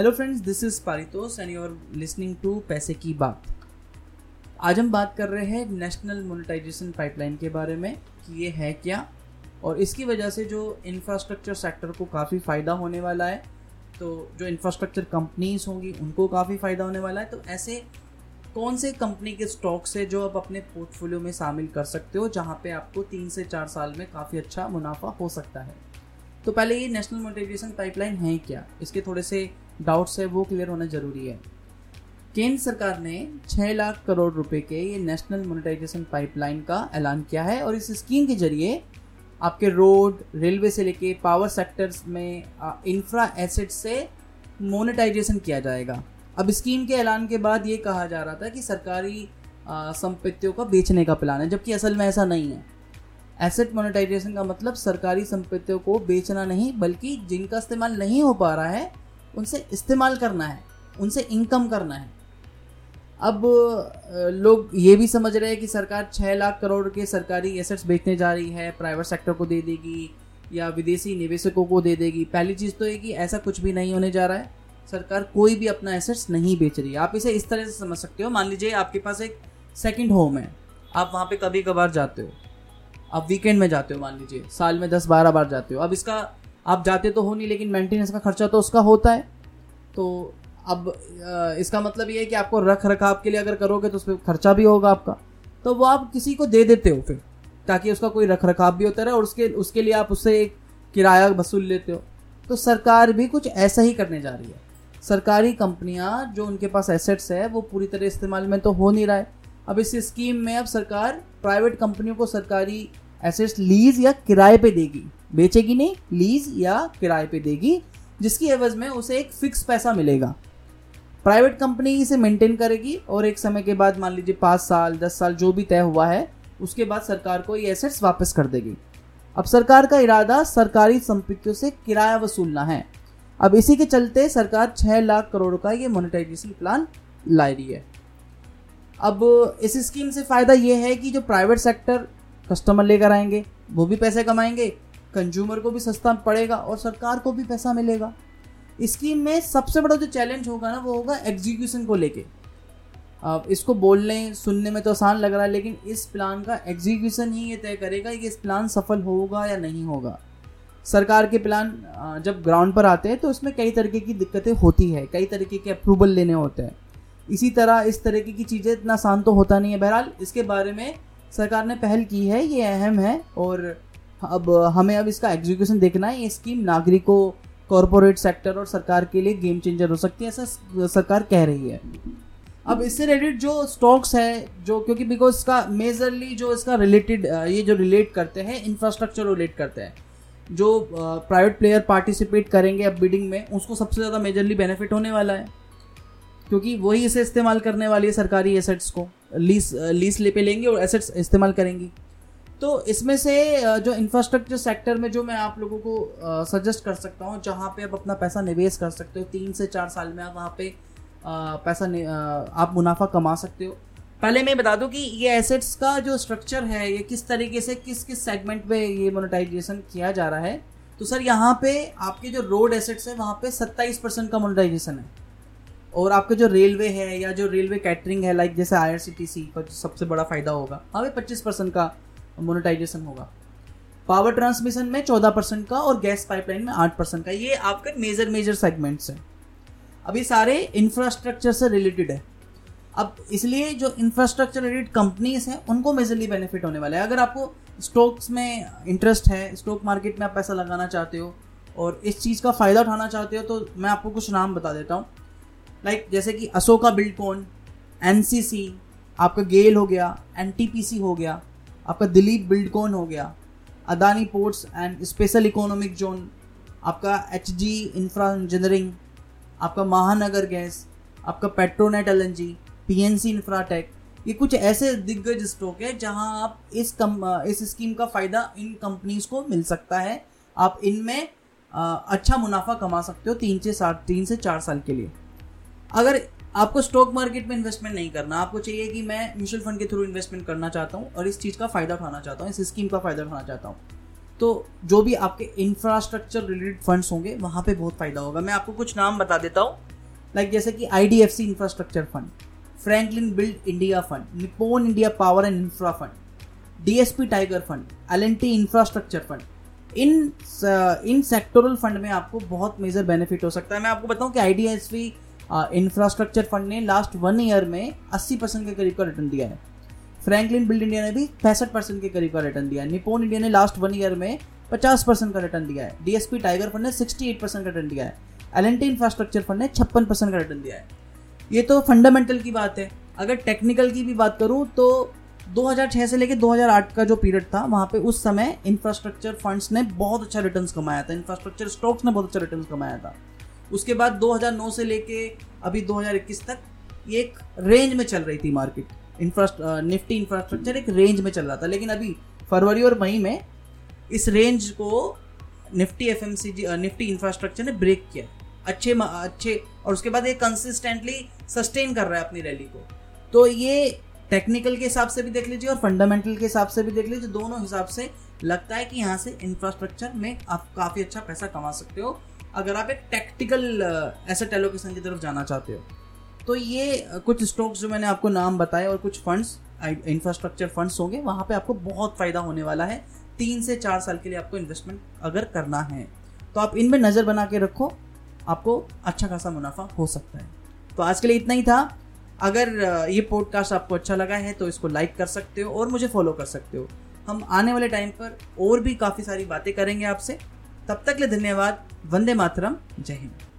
Hello friends this is Paritosh and you are listening to पैसे की बात आज हम बात कर रहे हैं नेशनल मोनेटाइजेशन पाइपलाइन के बारे में कि ये है क्या और इसकी वजह से जो इंफ्रास्ट्रक्चर सेक्टर को काफ़ी फ़ायदा होने वाला है तो जो इंफ्रास्ट्रक्चर कंपनीज़ होंगी, उनको काफ़ी फ़ायदा होने वाला है। तो ऐसे कौन से कंपनी के स्टॉक्स है जो आप अपने पोर्टफोलियो में शामिल कर सकते हो, जहाँ पे आपको तीन से चार साल में काफ़ी अच्छा मुनाफा हो सकता है? तो पहले ये नेशनल मोनेटाइजेशन पाइपलाइन है क्या? इसके थोड़े से डाउट्स है, वो क्लियर होना ज़रूरी है। केंद्र सरकार ने छः लाख करोड़ रुपए के ये नेशनल मोनेटाइजेशन पाइपलाइन का ऐलान किया है और इस स्कीम के ज़रिए आपके रोड, रेलवे से लेके पावर सेक्टर्स में इंफ्रा एसेट से मोनेटाइजेशन किया जाएगा। अब स्कीम के ऐलान के बाद ये कहा जा रहा था कि सरकारी संपत्तियों का बेचने का प्लान है, जबकि असल में ऐसा नहीं है। एसेट मोनेटाइजेशन का मतलब सरकारी संपत्तियों को बेचना नहीं, बल्कि जिनका इस्तेमाल नहीं हो पा रहा है उनसे इस्तेमाल करना है, उनसे इनकम करना है। अब लोग ये भी समझ रहे हैं कि सरकार छः लाख करोड़ के सरकारी एसेट्स बेचने जा रही है प्राइवेट सेक्टर को दे देगी या विदेशी निवेशकों को दे देगी। पहली चीज़ तो ये कि ऐसा कुछ भी नहीं होने जा रहा है। सरकार कोई भी अपना एसेट्स नहीं बेच रही है। आप इसे इस तरह से समझ सकते हो। मान लीजिए आपके पास एक सेकेंड होम है। आप वहाँ पे कभी कभार जाते हो। आप वीकेंड में जाते हो, मान लीजिए। साल में दस बारह बार जाते हो। अब इसका आप जाते तो हो नहीं, लेकिन मेंटेनेंस का खर्चा तो उसका होता है। तो अब इसका मतलब ये है कि आपको रख रखाव के लिए अगर करोगे तो उस पर खर्चा भी होगा आपका। तो वो आप किसी को दे देते हो फिर, ताकि उसका कोई रख रखाव भी होता रहे और उसके उसके लिए आप उससे एक किराया वसूल लेते हो। तो सरकार भी कुछ ऐसा ही करने जा रही है। सरकारी कंपनियाँ जो उनके पास एसेट्स है, वो पूरी तरह इस्तेमाल में तो हो नहीं रहा है। अब इस स्कीम में अब सरकार प्राइवेट कंपनियों को सरकारी एसेट्स लीज या किराए पे देगी। बेचेगी नहीं, लीज या किराए पे देगी, जिसकी एवज में उसे एक फिक्स पैसा मिलेगा। प्राइवेट कंपनी इसे मेंटेन करेगी और एक समय के बाद, मान लीजिए पाँच साल, दस साल जो भी तय हुआ है, उसके बाद सरकार को ये एसेट्स वापस कर देगी। अब सरकार का इरादा, सरकारी संपत्तियों से किराया वसूलना है। अब इसी के चलते सरकार छः लाख करोड़ का ये मोनिटाइजेशन प्लान ला रही है। अब इस स्कीम से फ़ायदा ये है कि जो प्राइवेट सेक्टर कस्टमर लेकर आएँगे, वो भी पैसे कमाएँगे कंज्यूमर को भी सस्ता पड़ेगा और सरकार को भी पैसा मिलेगा। स्कीम में सबसे बड़ा जो चैलेंज होगा ना, वो होगा एग्जीक्यूशन को लेके। अब इसको बोलने, सुनने में तो आसान लग रहा है, लेकिन इस प्लान का एग्जीक्यूशन ही ये तय करेगा कि इस प्लान सफल होगा या नहीं होगा। सरकार के प्लान जब ग्राउंड पर आते हैं तो उसमें कई तरीके की दिक्कतें होती है, कई तरीके के अप्रूवल लेने होते हैं। इसी तरह इस तरीके की चीज़ें इतना आसान तो होता नहीं है। बहरहाल, इसके बारे में सरकार ने पहल की है, ये अहम है, और अब हमें अब इसका एग्जीक्यूशन देखना है, ये स्कीम नागरिकों कॉरपोरेट सेक्टर और सरकार के लिए गेम चेंजर हो सकती है, ऐसा सरकार कह रही है। अब इससे रिलेटेड जो स्टॉक्स है, जो, क्योंकि बिकॉज़ इसका मेजरली जो इसका रिलेटेड ये जो रिलेट करते हैं इंफ्रास्ट्रक्चर रिलेट करते हैं, जो प्राइवेट प्लेयर पार्टिसिपेट करेंगे अब बिडिंग में, उसको सबसे ज़्यादा मेजरली बेनिफिट होने वाला है। क्योंकि वही इसे इस्तेमाल करने वाली है सरकारी एसेट्स को लीज लीज ले पे लेंगे और एसेट्स इस्तेमाल करेंगी। तो इसमें से जो इंफ्रास्ट्रक्चर सेक्टर में जो मैं आप लोगों को सजेस्ट कर सकता हूँ, जहाँ पे आप अपना पैसा निवेश कर सकते हो, तीन से चार साल में आप वहाँ पे पैसा आप मुनाफा कमा सकते हो। पहले मैं बता दूँ कि ये एसेट्स का जो स्ट्रक्चर है, ये किस तरीके से, किस किस सेगमेंट में ये मोनेटाइजेशन किया जा रहा है तो सर यहाँ पे आपके जो रोड एसेट्स हैं, वहाँ पे सत्ताईस परसेंट का मोनेटाइजेशन है। और आपका जो रेलवे है, या जो रेलवे कैटरिंग है लाइक जैसे आईआरसीटीसी का सबसे बड़ा फ़ायदा होगा, वहाँ पे पच्चीस परसेंट का मोनेटाइजेशन होगा। पावर ट्रांसमिशन में चौदह परसेंट का और गैस पाइपलाइन में आठ परसेंट का ये आपके मेजर मेजर सेगमेंट्स हैं। अभी सारे इंफ्रास्ट्रक्चर से रिलेटेड है। अब इसलिए जो इंफ्रास्ट्रक्चर रिलेटेड कंपनीज़ हैं उनको मेजरली बेनिफिट होने वाला है। अगर आपको स्टॉक्स में इंटरेस्ट है स्टॉक मार्केट में आप पैसा लगाना चाहते हो और इस चीज़ का फ़ायदा उठाना चाहते हो तो मैं आपको कुछ नाम बता देता हूँ। लाइक like, जैसे कि अशोका बिल्डकॉन एन आपका गेल हो गया एनटीपीसी हो गया आपका दिलीप बिल्डकॉन हो गया? Adani ports and special economic zone आपका एच जी इंफ्रा इंजीनियरिंग आपका महानगर गैस, आपका Petronet L N G P N C Infratech ये कुछ ऐसे दिग्गज स्टॉक है जहाँ आप इस कम, इस स्कीम का फ़ायदा इन कंपनीज़ को मिल सकता है। आप इनमें अच्छा मुनाफा कमा सकते हो तीन से सात, तीन से चार साल के लिए। अगर आपको स्टॉक मार्केट में इन्वेस्टमेंट नहीं करना। आपको चाहिए कि मैं म्यूचुअल फंड के थ्रू इन्वेस्टमेंट करना चाहता हूँ और इस चीज़ का फ़ायदा उठाना चाहता हूँ, इस स्कीम का फ़ायदा उठाना चाहता हूँ। तो जो भी आपके इंफ्रास्ट्रक्चर रिलेटेड फंड्स होंगे, वहाँ पे बहुत फ़ायदा होगा। मैं आपको कुछ नाम बता देता हूँ। लाइक जैसे कि I D F C infrastructure fund Franklin build India fund Nippon India power and infra fund DSP tiger fund L N T infrastructure fund इन इन सेक्टोरल फंड में आपको बहुत मेजर बेनिफिट हो सकता है। मैं आपको बताऊँ कि आई डी इंफ्रास्ट्रक्चर फंड ने लास्ट वन ईयर में 80 परसेंट के करीब का रिटर्न दिया है। फ्रैंकलिन बिल्ड इंडिया ने भी पैंसठ परसेंट के करीब का रिटर्न दिया है। निपोन इंडिया ने लास्ट वन ईयर में 50 परसेंट का रिटर्न दिया है। डीएसपी टाइगर फंड ने 68 परसेंट का रिटर्न दिया है। एल इंफ्रास्ट्रक्चर फंड ने छप्पन परसेंट का रिटर्न दिया है। ये तो फंडामेंटल की बात है। अगर टेक्निकल की भी बात करूँ तो 2006 से लेकर 2008 का जो पीरियड था, वहाँ पे उस समय इंफ्रास्ट्रक्चर फंड्स ने बहुत अच्छा रिटर्न कमाया था। इंफ्रास्ट्रक्चर स्टॉक्स ने बहुत अच्छा रिटर्न कमाया था। उसके बाद 2009 से लेके अभी 2021 तक ये एक रेंज में चल रही थी मार्केट इंफ्रास्ट निफ्टी इंफ्रास्ट्रक्चर एक रेंज में चल रहा था, लेकिन अभी फरवरी और मई में इस रेंज को निफ्टी एफएमसीजी निफ्टी इंफ्रास्ट्रक्चर ने ब्रेक किया. अच्छे अच्छे, और उसके बाद ये कंसिस्टेंटली सस्टेन कर रहा है अपनी रैली को. तो ये टेक्निकल के हिसाब से भी देख लीजिए और फंडामेंटल के हिसाब से भी देख लीजिए, दोनों हिसाब से लगता है कि यहाँ से इंफ्रास्ट्रक्चर में आप काफ़ी अच्छा पैसा कमा सकते हो। अगर आप एक टेक्टिकल एसेट एलोकेशन की तरफ़ जाना चाहते हो तो ये कुछ स्टॉक्स जो मैंने आपको नाम बताए और कुछ फंड्स इंफ्रास्ट्रक्चर फंड्स होंगे, वहाँ पे आपको बहुत फ़ायदा होने वाला है। तीन से चार साल के लिए आपको इन्वेस्टमेंट अगर करना है तो आप इनमें नज़र बना के रखो, आपको अच्छा खासा मुनाफा हो सकता है। तो आज के लिए इतना ही था। अगर ये पॉडकास्ट आपको अच्छा लगा है तो इसको लाइक कर सकते हो और मुझे फॉलो कर सकते हो। हम आने वाले टाइम पर और भी काफ़ी सारी बातें करेंगे आपसे। तब तक ले धन्यवाद। वंदे मातरम। जय हिंद।